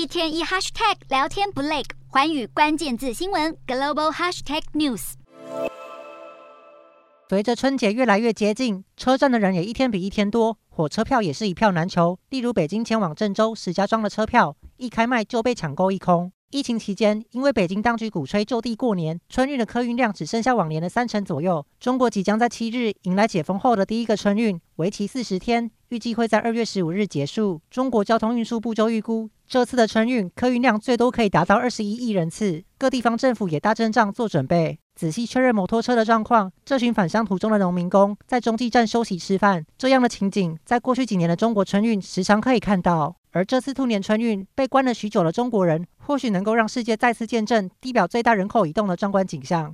一天一 hashtag 聊天不累，环宇关键字新闻 global hashtag news。随着春节越来越接近，车站的人也一天比一天多，火车票也是一票难求。例如北京前往郑州、石家庄的车票，一开卖就被抢购一空。疫情期间，因为北京当局鼓吹就地过年，春运的客运量只剩下往年的三成左右。中国即将在七日迎来解封后的第一个春运，为期四十天，预计会在二月十五日结束。中国交通运输部就预估，这次的春运客运量最多可以达到二十一亿人次。各地方政府也大阵仗做准备。仔细确认摩托车的状况，这群返乡途中的农民工在中继站休息吃饭，这样的情景在过去几年的中国春运时常可以看到。而这次兔年春运，被关了许久的中国人，或许能够让世界再次见证地表最大人口移动的壮观景象。